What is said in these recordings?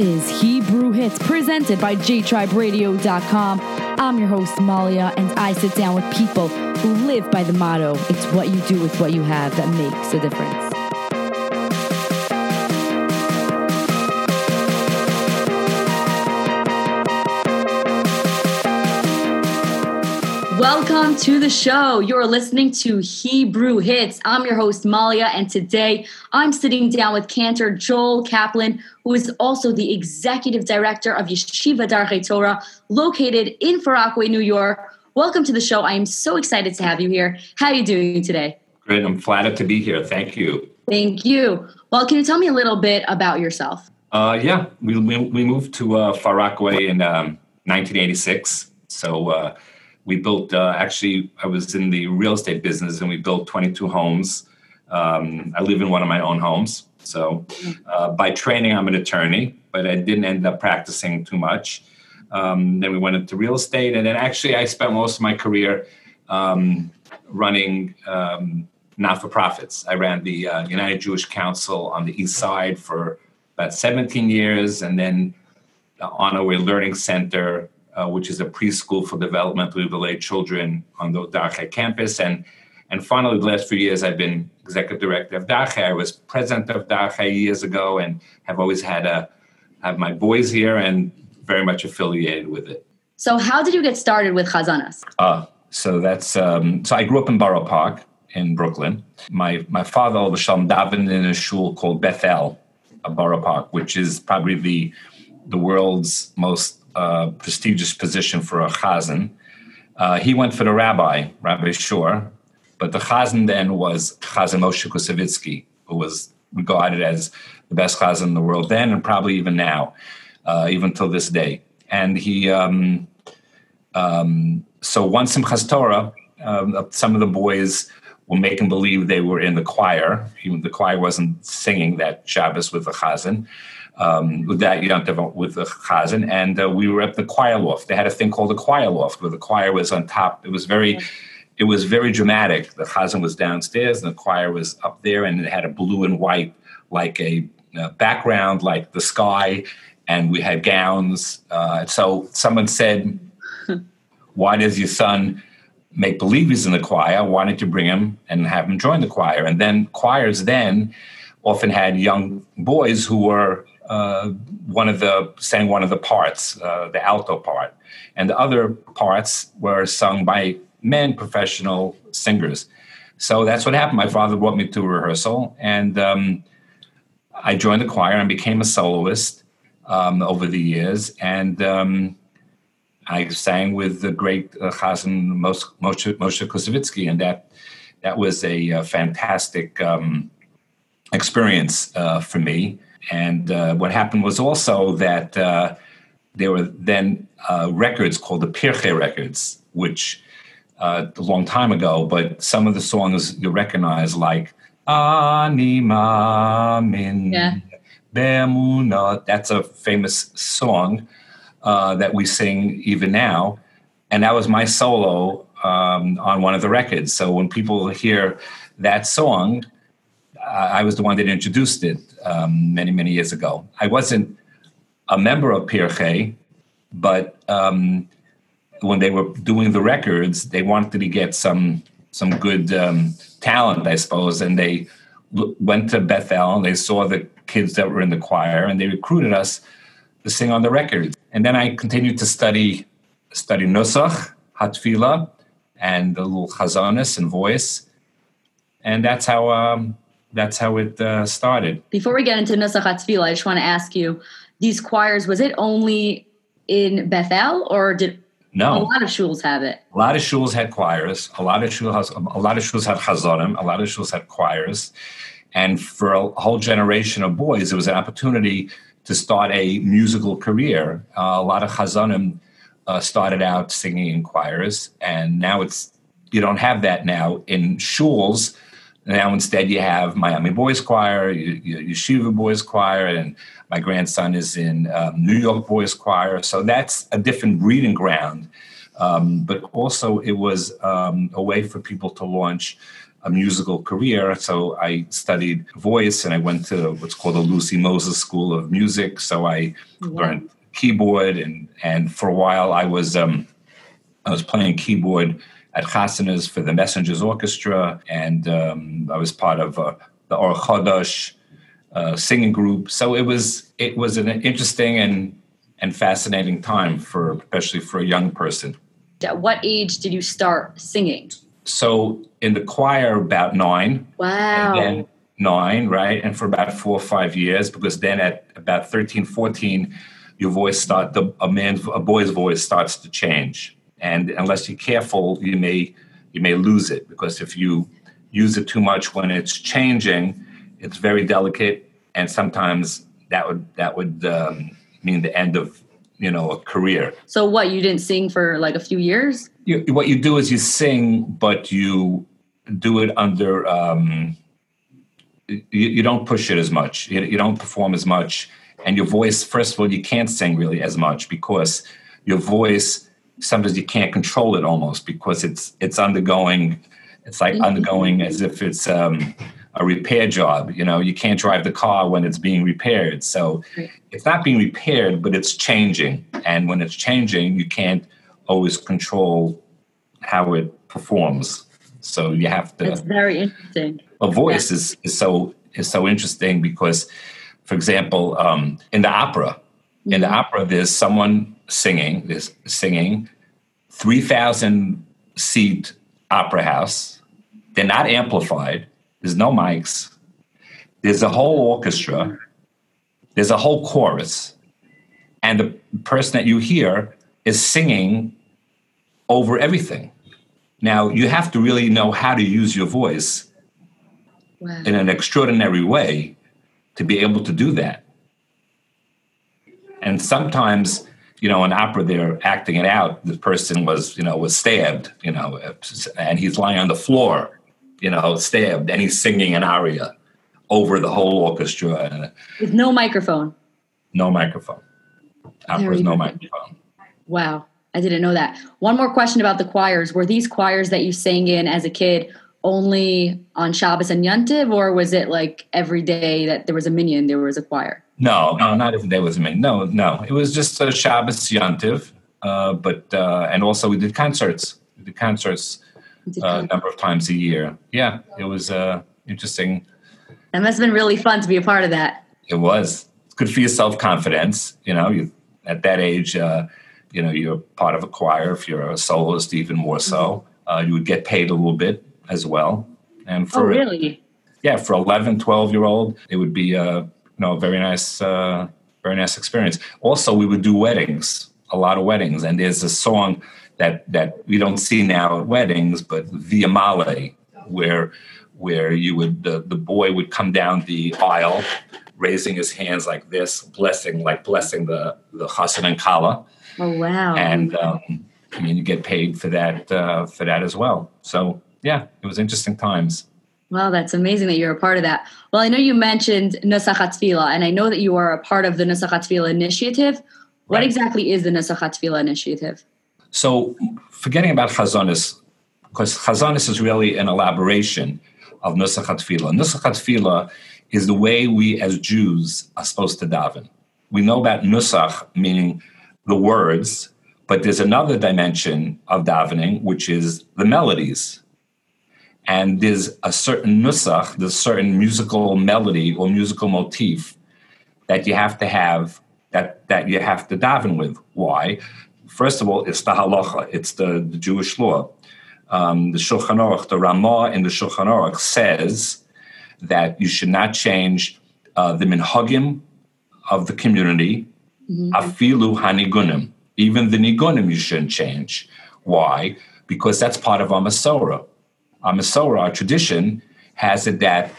is Hebrew Hits presented by JTribeRadio.com. I'm your host, Malya, and I sit down with people who live by the motto it's what you do with what you have that makes a difference. Welcome to the show. You're listening to Hebrew Hits. I'm your host, Malya, and today I'm sitting down with Cantor Joel Kaplan, who is also the executive director of Yeshiva Darchei Torah, located in Far Rockaway, New York. Welcome to the show. I am so excited to have you here. How are you doing today? Great. I'm flattered to be here. Thank you. Thank you. Well, can you tell me a little bit about yourself? Uh, yeah, we, we, we, moved to uh, Far Rockaway in um, 1986. So, uh, we built uh, actually i was in the real estate business and we built 22 homes. Um, i live in one of my own homes so uh, by training i'm an attorney but i didn't end up practicing too much. Um, then we went into real estate and then actually i spent most of my career um, running um, not-for-profits. I ran the uh, united jewish council on the east side for about 17 years and then the on-our-way learning center uh, which is a preschool for developmentally delayed children on the Darchei campus. And, and finally, the last few years, I've been executive director of Darchei. I was president of Darchei years ago and have always had a, have my boys here and very much affiliated with it. So, how did you get started with Chazanas? Uh, so that's um, so I grew up in Borough Park in Brooklyn. My my father, Shalom, davened in a shul called Bethel, a Borough Park, which is probably the the world's most uh, prestigious position for a chazan. Uh, he went for the rabbi, Rabbi Shor, but the chazan then was Chazan Moshe Koussevitzky, who was regarded as the best chazan in the world then and probably even now, uh, even till this day. And he, um, um, so once in Torah, um, some of the boys were making believe they were in the choir. Even the choir wasn't singing that Shabbos with the chazan um, with that Yom with the Chazan, and uh, we were at the choir loft. They had a thing called the choir loft where the choir was on top. It was very, it was very dramatic. The Chazan was downstairs and the choir was up there, and it had a blue and white like a uh, background, like the sky, and we had gowns. Uh, so someone said, "Why does your son?" make believe he's in the choir, why don't you bring him and have him join the choir? And then choirs then often had young boys who were uh, one of the sang one of the parts, uh, the alto part, and the other parts were sung by men, professional singers. So that's what happened. My father brought me to rehearsal, and um, I joined the choir and became a soloist um, over the years. And um, I sang with the great uh, Chazan Moshe, Moshe Koussevitzky, and that that was a, a fantastic um, experience uh, for me. And uh, what happened was also that uh, there were then uh, records called the Pirchei records, which uh, a long time ago, but some of the songs you recognize, like Ani Ma'amin yeah. Be'emuna, that's a famous song uh, that we sing even now. And that was my solo um, on one of the records. So when people hear that song, I was the one that introduced it um, many, many years ago. I wasn't a member of Pirchei, but um, when they were doing the records, they wanted to get some some good um, talent, I suppose, and they went to Bethel and they saw the kids that were in the choir and they recruited us to sing on the records. And then I continued to study study Nusach, Hatfila, and the little chazanis and voice, and that's how um, that's how it uh, started. Before we get into Nusach Tefillah, I just want to ask you: these choirs was it only in Bethel, or did no. A lot of shuls have it. A lot of shuls had choirs. A lot of shuls, a lot of shuls had chazanim. A lot of shuls had choirs. And for a whole generation of boys, it was an opportunity to start a musical career. Uh, a lot of chazanim uh, started out singing in choirs, and now it's you don't have that now in shuls now instead you have Miami Boys Choir, Yeshiva Boys Choir, and my grandson is in um, New York Boys Choir. So that's a different breeding ground. Um, but also it was um, a way for people to launch a musical career. So I studied voice and I went to what's called the Lucy Moses School of Music. So I wow. learned keyboard and and for a while I was um, I was playing keyboard at Chasanas for the Messengers Orchestra and um, I was part of uh, the Or Chodosh uh, singing group. So it was it was an interesting and and fascinating time for especially for a young person. At what age did you start singing? So in the choir, about nine. Wow. And then nine, right? And for about four or five years, because then at about 13, 14, your voice start the a man's a boy's voice starts to change. And unless you're careful, you may you may lose it because if you use it too much when it's changing, it's very delicate, and sometimes that would that would um, mean the end of you know a career. So what you didn't sing for like a few years? You, what you do is you sing, but you do it under. Um, you, you, don't push it as much. You, you don't perform as much, and your voice. First of all, you can't sing really as much because your voice sometimes you can't control it almost because it's it's undergoing. It's like mm-hmm. undergoing as if it's. Um, a repair job. You know, you can't drive the car when it's being repaired. So it's not being repaired, but it's changing. And when it's changing, you can't always control how it performs. So you have to. It's very interesting. A voice yeah. is, is so is so interesting because, for example, um, in the opera, mm-hmm. in the mm-hmm. opera, there's someone singing. There's singing, three thousand seat opera house. They're not amplified there's no mics. There's a whole orchestra. There's a whole chorus. And the person that you hear is singing over everything. Now, you have to really know how to use your voice wow. in an extraordinary way to be able to do that. And sometimes, you know, in opera, they're acting it out. The person was, you know, was stabbed, you know, and he's lying on the floor you know, stabbed, and he's singing an aria over the whole orchestra. With no microphone. No microphone. Opera's no microphone. Wow, I didn't know that. One more question about the choirs. Were these choirs that you sang in as a kid only on Shabbos and Yontiv, or was it like every day that there was a minyan, there was a choir? No, no, not every day was a minyan. No, no, it was just a Shabbos Yontiv. Uh, but uh, and also we did concerts. We did concerts a number of times a year. Yeah, it was uh, interesting. That must have been really fun to be a part of that. It was. It's good for your self confidence. You know, you at that age, uh, you know, you're part of a choir. If you're a soloist, even more so, mm-hmm. uh, you would get paid a little bit as well. And for oh, really? Yeah, for 11, 12 year old, it would be a uh, you know very nice, uh, very nice experience. Also, we would do weddings, a lot of weddings, and there's a song that that we don't see now at weddings, but via male, where where you would the, the boy would come down the aisle, raising his hands like this, blessing like blessing the the chassan and kala. Oh wow! And um, I mean, you get paid for that uh, for that as well. So yeah, it was interesting times. Well, that's amazing that you're a part of that. Well, I know you mentioned Nusach and I know that you are a part of the Nusach initiative. What exactly is the Nusach initiative? So, forgetting about Chazonis, because Chazonis is really an elaboration of Nusach HaTfilah. Nusach HaTfilah is the way we as Jews are supposed to daven. We know about Nusach, meaning the words, but there's another dimension of davening, which is the melodies. And there's a certain nusach, there's a certain musical melody or musical motif that you have to have, that, that you have to daven with. Why? First of all, it's the halacha, it's the, the Jewish law. Um, the Shulchan Aruch, the Ramah in the Shulchan Aruch says that you should not change uh, the minhagim of the community, mm-hmm. afilu hanigunim. Even the nigunim you shouldn't change. Why? Because that's part of our Masorah. Uh, our Masorah, our tradition, has it that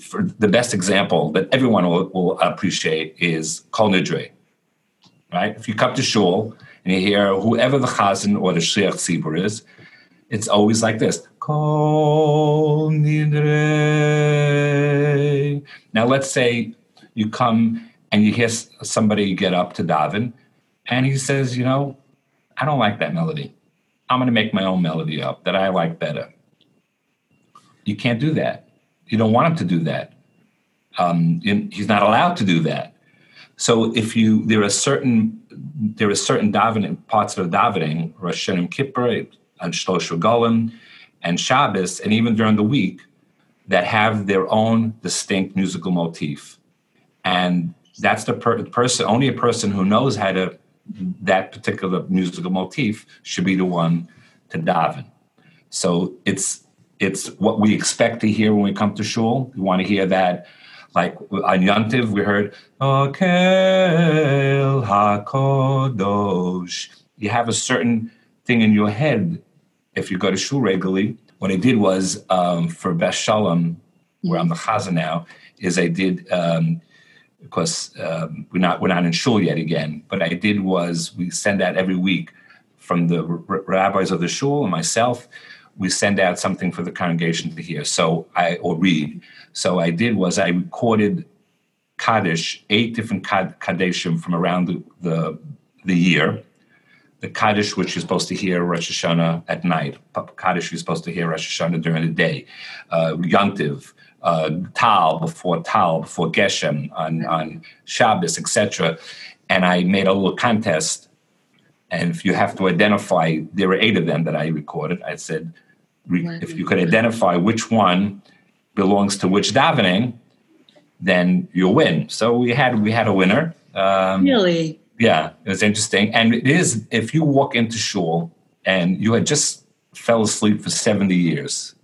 for the best example that everyone will, will appreciate is Kol Nidre. Right? If you come to shul and you hear whoever the chazan or the shliach tzibur is, it's always like this. Kol nidre. Now let's say you come and you hear somebody get up to daven, and he says, you know, I don't like that melody. I'm going to make my own melody up that I like better. You can't do that. You don't want him to do that. Um, he's not allowed to do that. So if you there are certain there are certain davening parts of davening, Rosh Hashanah Kippur, and Shlosh Regalim, and Shabbos, and even during the week, that have their own distinct musical motif, and that's the per- person. Only a person who knows how to that particular musical motif should be the one to daven. So it's it's what we expect to hear when we come to shul. We want to hear that, like on Yontiv, we heard Okel Hakodosh. You have a certain thing in your head if you go to shul regularly. What I did was um, for Beth Shalom, where I'm the chazan now, is I did. Um, because um, we're not we're not in shul yet again. But I did was we send out every week from the r- rabbis of the shul and myself we send out something for the congregation to hear. So I or read. So I did was I recorded Kaddish, eight different Kaddishim from around the, the, the year. The Kaddish, which you're supposed to hear Rosh Hashanah at night. Kaddish, you're supposed to hear Rosh Hashanah during the day. Uh, Yontiv, uh, Tal before Tal, before Geshem, on, on Shabbos, etc. And I made a little contest and if you have to identify, there were eight of them that I recorded. I said, if you could identify which one belongs to which davening, then you'll win. So we had we had a winner. Um, really? Yeah, it was interesting. And it is if you walk into shul and you had just fell asleep for seventy years,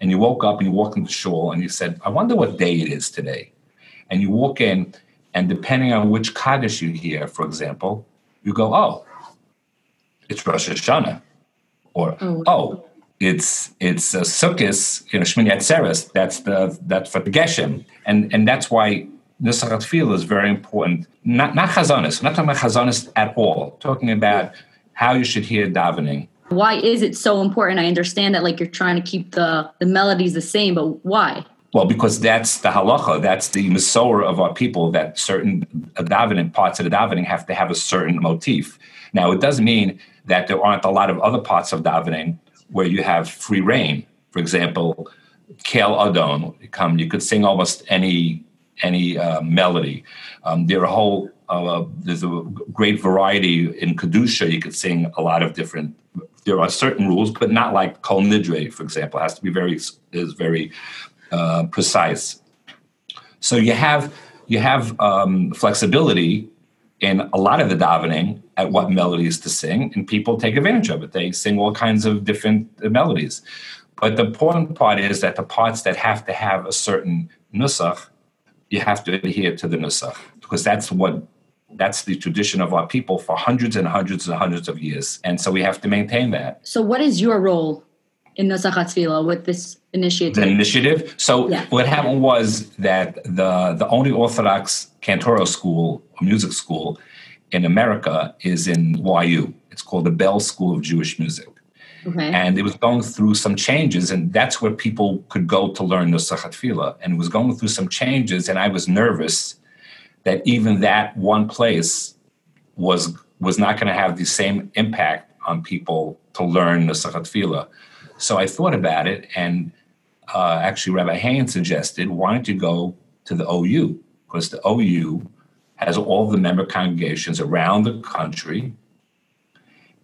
and you woke up and you walked into shul and you said, "I wonder what day it is today," and you walk in, and depending on which kaddish you hear, for example, you go, "Oh, it's Rosh Hashanah, or oh, oh it's it's a Sukkot, you know, Shmini Atzeres. That's the that's for the Geshem, and and that's why Nusach Tefillah is very important. Not not Chazonis, not talking about Chazonis at all. Talking about how you should hear davening. Why is it so important? I understand that like you're trying to keep the the melodies the same, but why? Well, because that's the halacha, that's the masorah of our people. That certain davening parts of the davening have to have a certain motif. Now, it doesn't mean that there aren't a lot of other parts of davening where you have free reign. For example, Kel Adon, come, you could sing almost any any uh, melody. Um, there are a whole uh, there's a great variety in kedusha. You could sing a lot of different. There are certain rules, but not like kol nidre, for example. It has to be very is very uh, precise. So you have you have um, flexibility in a lot of the davening at what melodies to sing, and people take advantage of it. They sing all kinds of different melodies. But the important part is that the parts that have to have a certain nusach, you have to adhere to the nusach because that's what that's the tradition of our people for hundreds and hundreds and hundreds of years, and so we have to maintain that. So, what is your role in Nusach Tefillah with this initiative? The initiative. So, yeah. what happened was that the the only Orthodox cantora school, music school, in America is in YU. It's called the Belz School of Jewish Music. Okay. And it was going through some changes, and that's where people could go to learn Nusach Tefillah. And it was going through some changes, and I was nervous that even that one place was was not going to have the same impact on people to learn Nusach Tefillah. So I thought about it, and uh, actually, Rabbi Hain suggested, why don't you go to the OU? Because the OU has all the member congregations around the country.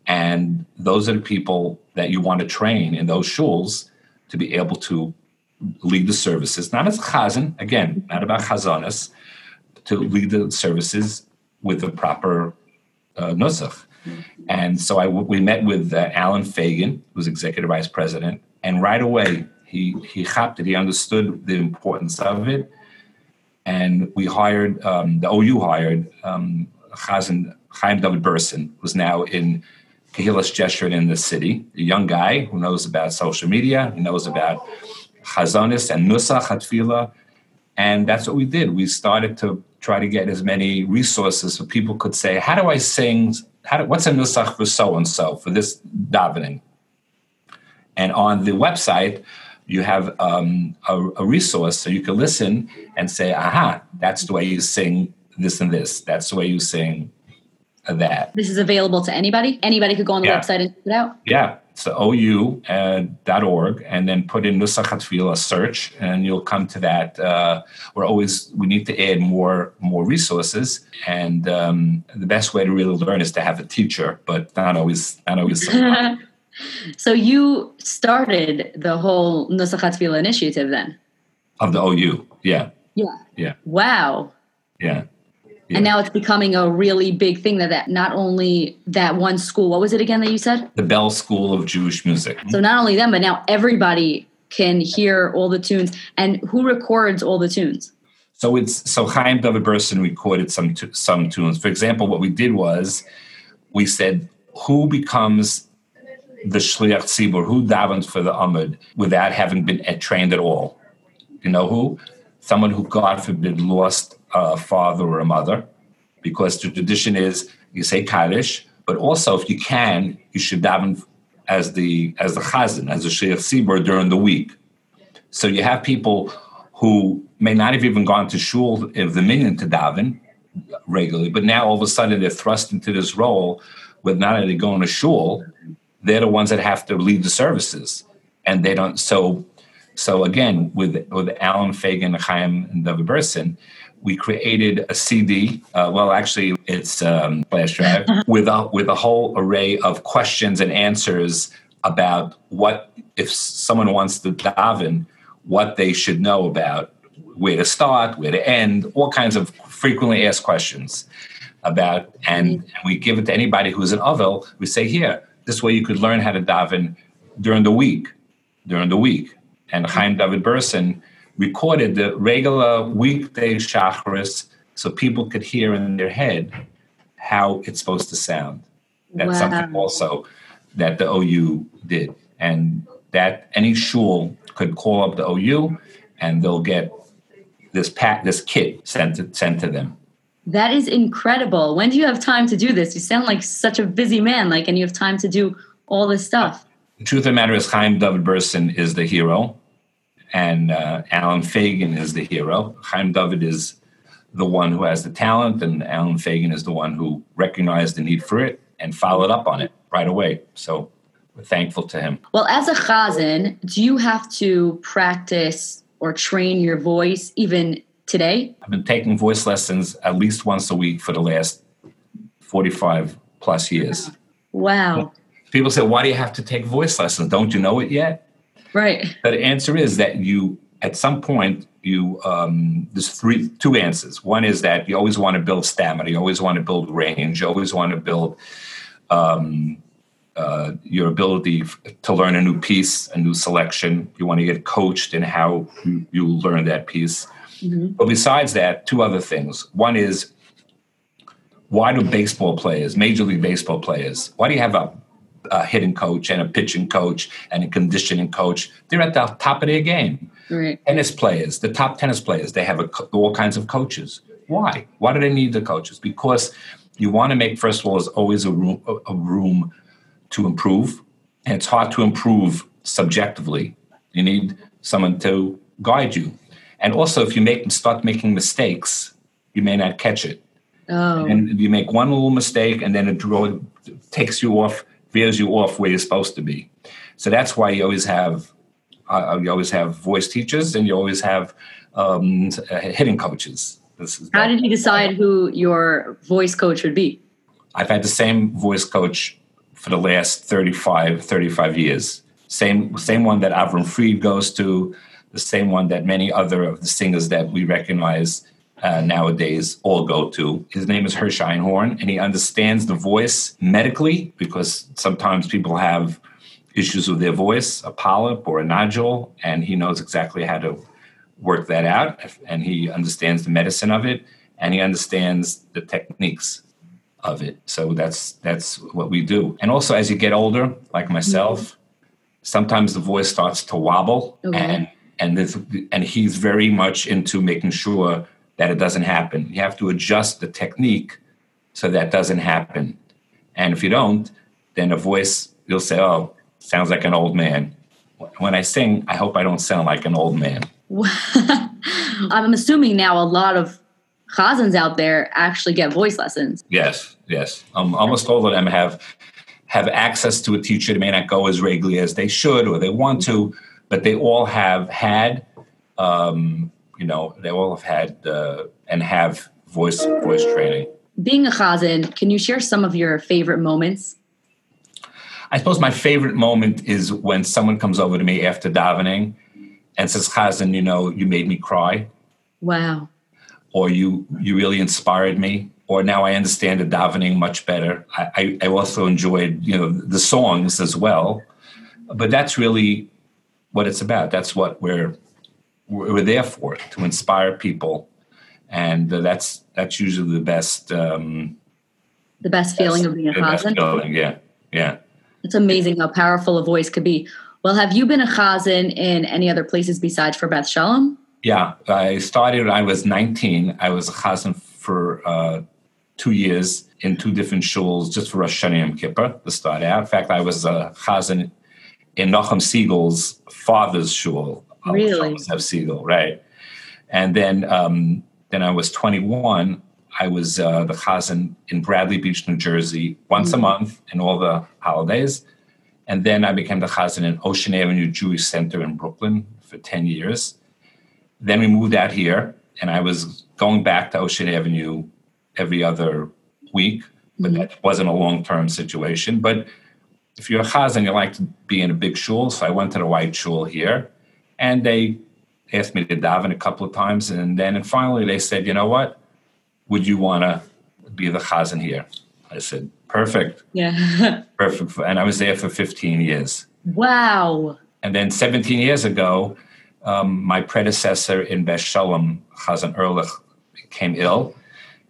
And those are the people that you want to train in those shuls to be able to lead the services, not as chazan, again, not about chazanas, to lead the services with the proper uh, nusach. And so I, we met with uh, Allen Fagin, who's executive vice president, and right away he he hopped it. He understood the importance of it, and we hired um, the OU hired um, Chazan Chaim David Berson, who's now in Kehillas Jeshurun in the city, a young guy who knows about social media, he knows about Chazonis and Nusach Hatfila, and that's what we did. We started to try to get as many resources so people could say, "How do I sing? How do, what's a Nusach for so and so for this davening?" And on the website, you have um, a, a, resource so you can listen and say, aha, that's the way you sing this and this. That's the way you sing that. This is available to anybody? Anybody could go on the yeah. website and check it out? Yeah. It's the ou.org, uh, and then put in Nusach HaTefillah search, and you'll come to that. Uh, we're always we need to add more more resources, and um, the best way to really learn is to have a teacher, but not always not always. so you started the whole Nusach HaTefillah initiative then of the OU, yeah, yeah, yeah. Wow. Yeah. Yeah. And now it's becoming a really big thing that, that not only that one school, what was it again that you said? The Belz School of Jewish Music. So not only them, but now everybody can hear all the tunes. And who records all the tunes? So it's so Chaim David Berson recorded some some tunes. For example, what we did was we said who becomes the shliach tzibur, who davens for the amud without having been eh, trained at all. You know who? Someone who, God forbid, lost a father or a mother, because the tradition is you say Kaddish, but also if you can, you should daven as the as the chazan, as the shliach tzibur during the week. So you have people who may not have even gone to shul of the minyan to daven regularly, but now all of a sudden they're thrust into this role with not only going to shul, they're the ones that have to lead the services, and they don't. So, so again, with with Allen Fagin, Chaim, and David Berson, we created a CD. Uh, well, actually, it's um, flash drive with a with a whole array of questions and answers about what if someone wants to daven, what they should know about where to start, where to end, all kinds of frequently asked questions about, and, and we give it to anybody who's an ovel. We say, here, this way you could learn how to daven during the week, during the week. And Chaim David Berson recorded the regular weekday shacharis so people could hear in their head how it's supposed to sound. That's wow. something also that the OU did. And that any shul could call up the OU and they'll get this pack, this kit sent to, sent to them. That is incredible. When do you have time to do this? You sound like such a busy man, like, and you have time to do all this stuff. The truth of the matter is, Chaim David Berson is the hero and uh, Allen Fagin is the hero. Chaim David is the one who has the talent, and Allen Fagin is the one who recognized the need for it and followed up on it right away. So we're thankful to him. Well, as a chazan, do you have to practice or train your voice even today? I've been taking voice lessons at least once a week for the last 45 plus years. Wow. People say, why do you have to take voice lessons? Don't you know it yet? Right. The answer is that you, at some point, you um, there's three two answers. One is that you always want to build stamina, you always want to build range, you always want to build um, uh, your ability to learn a new piece, a new selection. You want to get coached in how you, you learn that piece. Mm-hmm. But besides that, two other things. One is why do baseball players, Major League Baseball players, why do you have a a hitting coach and a pitching coach and a conditioning coach. They're at the top of their game. Right. Tennis players, the top tennis players, they have a, all kinds of coaches. Why? Why do they need the coaches? Because you want to make, first of all, there's always a room, a room to improve. And it's hard to improve subjectively. You need someone to guide you. And also, if you make start making mistakes, you may not catch it. Oh. And you make one little mistake, and then it draw, takes you off veers you off where you're supposed to be. So that's why you always have uh, you always have voice teachers and you always have um, hitting coaches. How did you decide who your voice coach would be? I've had the same voice coach for the last 35, 35 years. Same, same one that Avram Fried goes to, the same one that many other of the singers that we recognize uh, nowadays all go to. His name is Hirsch Einhorn, and he understands the voice medically because sometimes people have issues with their voice, a polyp or a nodule, and he knows exactly how to work that out. And he understands the medicine of it, and he understands the techniques of it. So that's that's what we do. And also, as you get older, like myself, mm-hmm. sometimes the voice starts to wobble, okay. and and this and he's very much into making sure that it doesn't happen. You have to adjust the technique so that doesn't happen. And if you don't, then a voice, you'll say, oh, sounds like an old man. When I sing, I hope I don't sound like an old man. I'm assuming now a lot of chazans out there actually get voice lessons. Yes, yes. Um, almost all of them have have access to a teacher. They may not go as regularly as they should or they want to, but they all have had, um, you know, they all have had uh, and have voice voice training. Being a chazan, can you share some of your favorite moments? I suppose my favorite moment is when someone comes over to me after davening and says, "Chazan, you know, you made me cry." Wow. Or you you really inspired me or now I understand the davening much better. I, I, I, also enjoyed, you know, the songs as well. But that's really what it's about. That's what we're we're there for to inspire people, and uh, that's that's usually the best. Um, the best feeling best, of being a chazan. Feeling, yeah, yeah. It's amazing how powerful a voice could be. Well, have you been a chazan in any other places besides for Beth Shalom? Yeah, I started when I was 19. I was a chazan for uh, two years in two different shuls just for Rosh Hashanah Yom Kippur to start out. In fact, I was a chazan in Nachum Siegel's father's shul. Really? Have Siegel, right? And then, um, then I was 21. I was uh, the chazan in Bradley Beach, New Jersey, once mm-hmm. a month in all the holidays. And then I became the chazan in Ocean Avenue Jewish Center in Brooklyn for 10 years. Then we moved out here, and I was going back to Ocean Avenue every other week, but mm-hmm. that wasn't a long term situation. But if you're a chazan, you like to be in a big shul. So I went to the white shul here, and they asked me to daven a couple of times, and then and finally they said, you know what, would you want to be the chazan here? I said, perfect. Yeah. perfect. And I was there for 15 years. Wow. And then 17 years ago, um, my predecessor in Beth Shalom, Chazan Ehrlich, became ill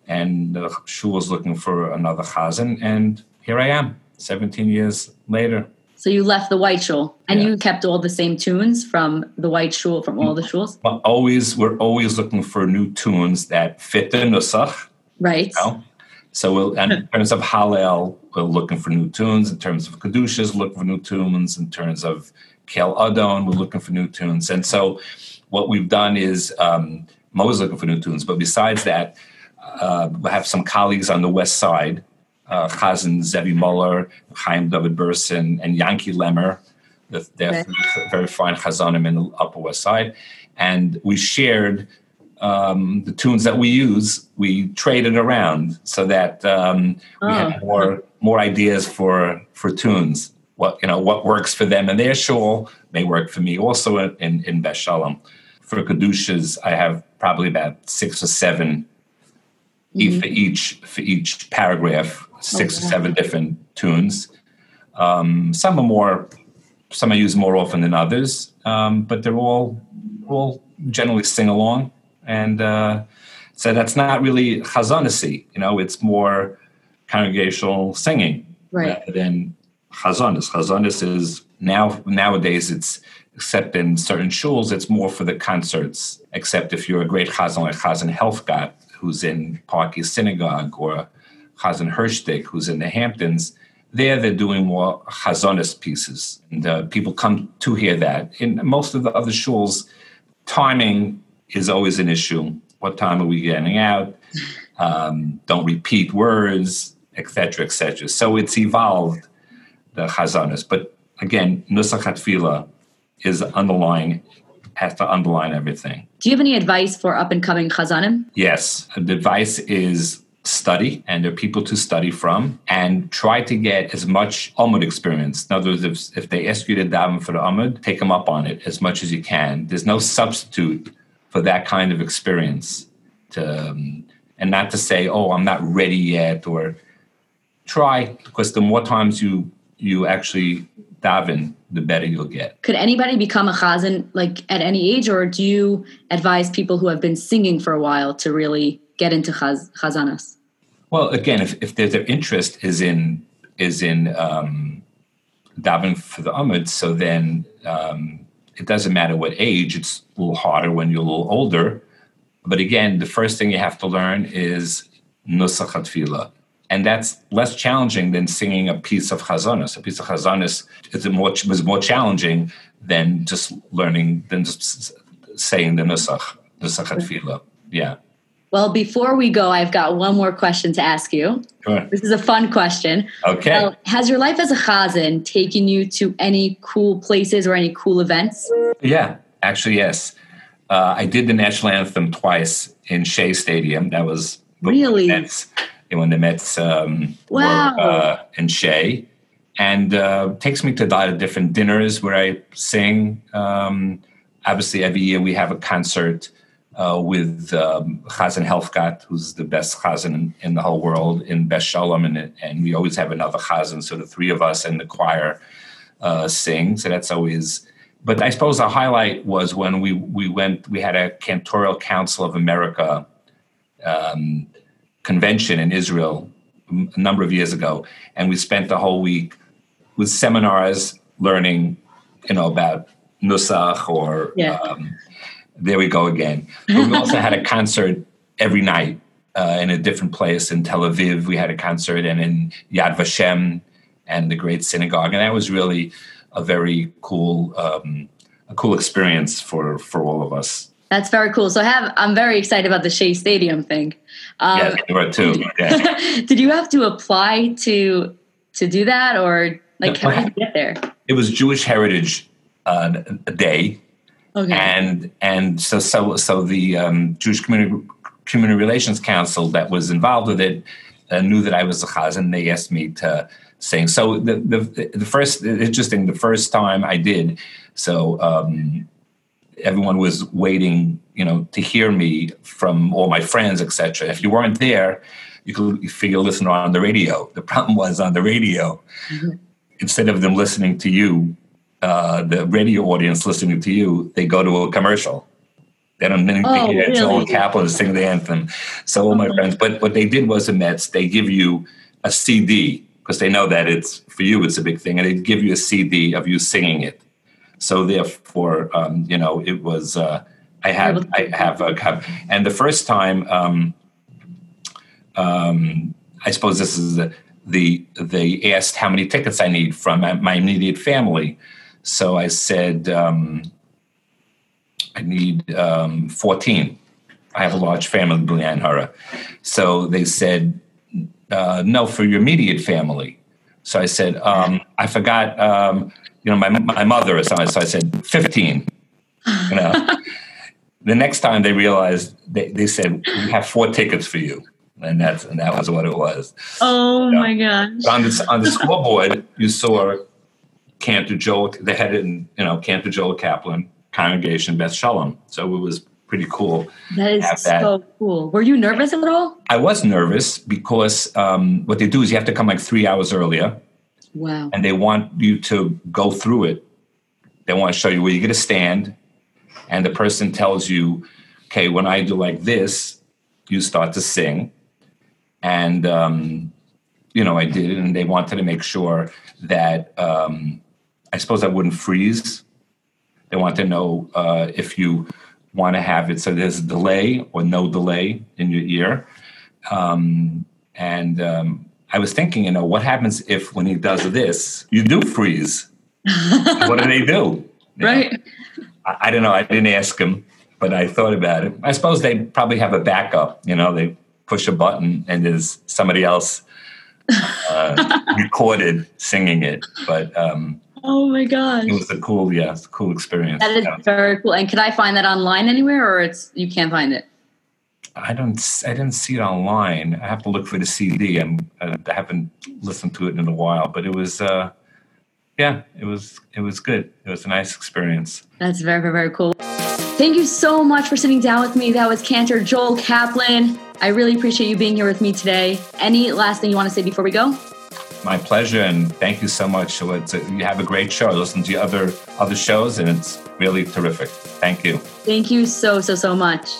and the shul was looking for another chazan, and here I am, 17 years later. So you left the white shul, and yeah. you kept all the same tunes from the white shul, from all the shuls. Well, always, we're always looking for new tunes that fit the nusach. Right. You know? So, we'll, in terms of Hallel, we're looking for new tunes. In terms of kedushas, looking for new tunes. In terms of Kel Adon, we're looking for new tunes. And so, what we've done is um, I'm always looking for new tunes. But besides that, uh, I have some colleagues on the west side, uh, Chazan Zevi Muller, Chaim David Berson, and Yanky Lemmer. They're okay. very fine Chazanim in the Upper West Side. And we shared um, the tunes that we use. We traded around so that um, we oh. had more more ideas for for tunes. What you know, what works for them and their shul may work for me also in in Beth Shalom. For kedushas, I have probably about six or seven mm-hmm. for each for each paragraph, six okay. or seven different tunes. Um, some are more, some I use more often than others, um, but they're all all generally sing along, and uh, so that's not really chazanasi. You know, it's more congregational singing right. rather than chazanis. Chazanis is now nowadays it's except in certain shuls, it's more for the concerts. Except if you're a great chazan like Chazan Helfgot, who's in Park Synagogue, or Chazan Hershtik, who's in the Hamptons, there they're doing more Chazonis pieces. And uh, people come to hear that. In most of the other shuls, timing is always an issue. What time are we getting out? Um, don't repeat words, etc., etc. So it's evolved, the Chazonis. But again, Nusach Hatfila is underlying has to underline everything. Do you have any advice for up and coming chazanim? Yes. The advice is study and there are people to study from and try to get as much Amud experience. In other words, if, if they ask you to daven for the Amud, take them up on it as much as you can. There's no substitute for that kind of experience. To, um, and not to say, oh, I'm not ready yet, or try, because the more times you you actually daven, the better you'll get. Could anybody become a chazan like at any age, or do you advise people who have been singing for a while to really get into chaz, chazanas? Well, again, if, if their, their interest is in is in um, davening for the amud, so then um, it doesn't matter what age. It's a little harder when you're a little older. But again, the first thing you have to learn is nusach tefillah and that's less challenging than singing a piece of chazanis. A piece of chazanis is more was more challenging than just learning than just saying the nusach, nusach tefillah. Yeah. Well, before we go, I've got one more question to ask you. Sure. This is a fun question. Okay. Well, has your life as a chazan taken you to any cool places or any cool events? Yeah, actually, yes. Uh, I did the national anthem twice in Shea Stadium. That was Really? the Mets, when the Mets um, Wow. were uh, in Shea. And uh, takes me to a lot of different dinners where I sing. Um, obviously, every year we have a concert uh, with um, Chazan Helfgot, who's the best Chazan in, in the whole world in Beth Shalom, and, and we always have another Chazan, so the three of us and the choir uh, sing. So that's always. But I suppose the highlight was when we we went. We had a Cantorial Council of America um, convention in Israel a number of years ago, and we spent the whole week with seminars learning, you know, about Nusach or Yeah. um, there we go again. But we also had a concert every night uh, in a different place in Tel Aviv. We had a concert and in Yad Vashem and the Great Synagogue, and that was really a very cool, um, a cool experience for for all of us. That's very cool. So I have I'm very excited about the Shea Stadium thing. Um, yeah, two. Yeah. did you have to apply to to do that or like No, how did you get there? it was Jewish Heritage uh, Day, Okay. and and so so so the um, Jewish Community Community Relations Council that was involved with it uh, knew that I was a chaz, and they asked me to sing. So the the the first interesting the first time I did so. Um, everyone was waiting, you know, to hear me from all my friends, etc. If you weren't there, you could figure listen on the radio. The problem was on the radio, instead of them listening to you, uh, the radio audience listening to you, they go to a commercial. They don't need Oh, to hear Joel really? Kaplan sing the anthem. So all my friends, but what they did was the Mets, they give you a CD because they know that it's for you, it's a big thing, and they give you a CD of you singing it. So therefore, um, you know, it was. Uh, I have, I have a cup, and the first time, um, um, I suppose this is the, the they asked how many tickets I need from my, my immediate family. So I said um, I need um, fourteen. I have a large family, Brian Hara. So they said uh, no for your immediate family. So I said um, I forgot. Um, you know, my my mother or something. So I said fifteen. You know. the next time they realized, they, they said we have four tickets for you, and that's and that was what it was. oh my gosh. But on the on the scoreboard, you saw Cantor Joel. They had it in you know Cantor Joel Kaplan congregation Beth Shalom. So it was pretty cool. That is that. so cool. Were you nervous at all? I was nervous because um, what they do is you have to come like three hours earlier, Wow. and they want you to go through it. They want to show you where you get to stand, and the person tells you, "Okay, when I do like this, you start to sing." And um, you know, I did and they wanted to make sure that um, I suppose I wouldn't freeze. They want to know uh, if you want to have it so there's a delay or no delay in your ear. Um, and um, I was thinking, you know, what happens if when he does this, you do freeze? what do they do? You know, Right. I, I don't know. I didn't ask him, but I thought about it. I suppose they probably have a backup. You know, they push a button and there's somebody else uh, recorded singing it. But um, Oh my gosh. it was a cool, yeah, it's a cool experience. That is Yeah. very cool. And can I find that online anywhere or it's you can't find it? I don't. I didn't see it online. I have to look for the CD. I'm, I haven't listened to it in a while, but it was. Uh, yeah, it was. It was good. It was a nice experience. That's very, very, very cool. Thank you so much for sitting down with me. That was Cantor Joel Kaplan. I really appreciate you being here with me today. Any last thing you want to say before we go? My pleasure, and thank you so much. A, you have a great show. Listen to other other shows, and it's really terrific. Thank you. Thank you so, so, so much.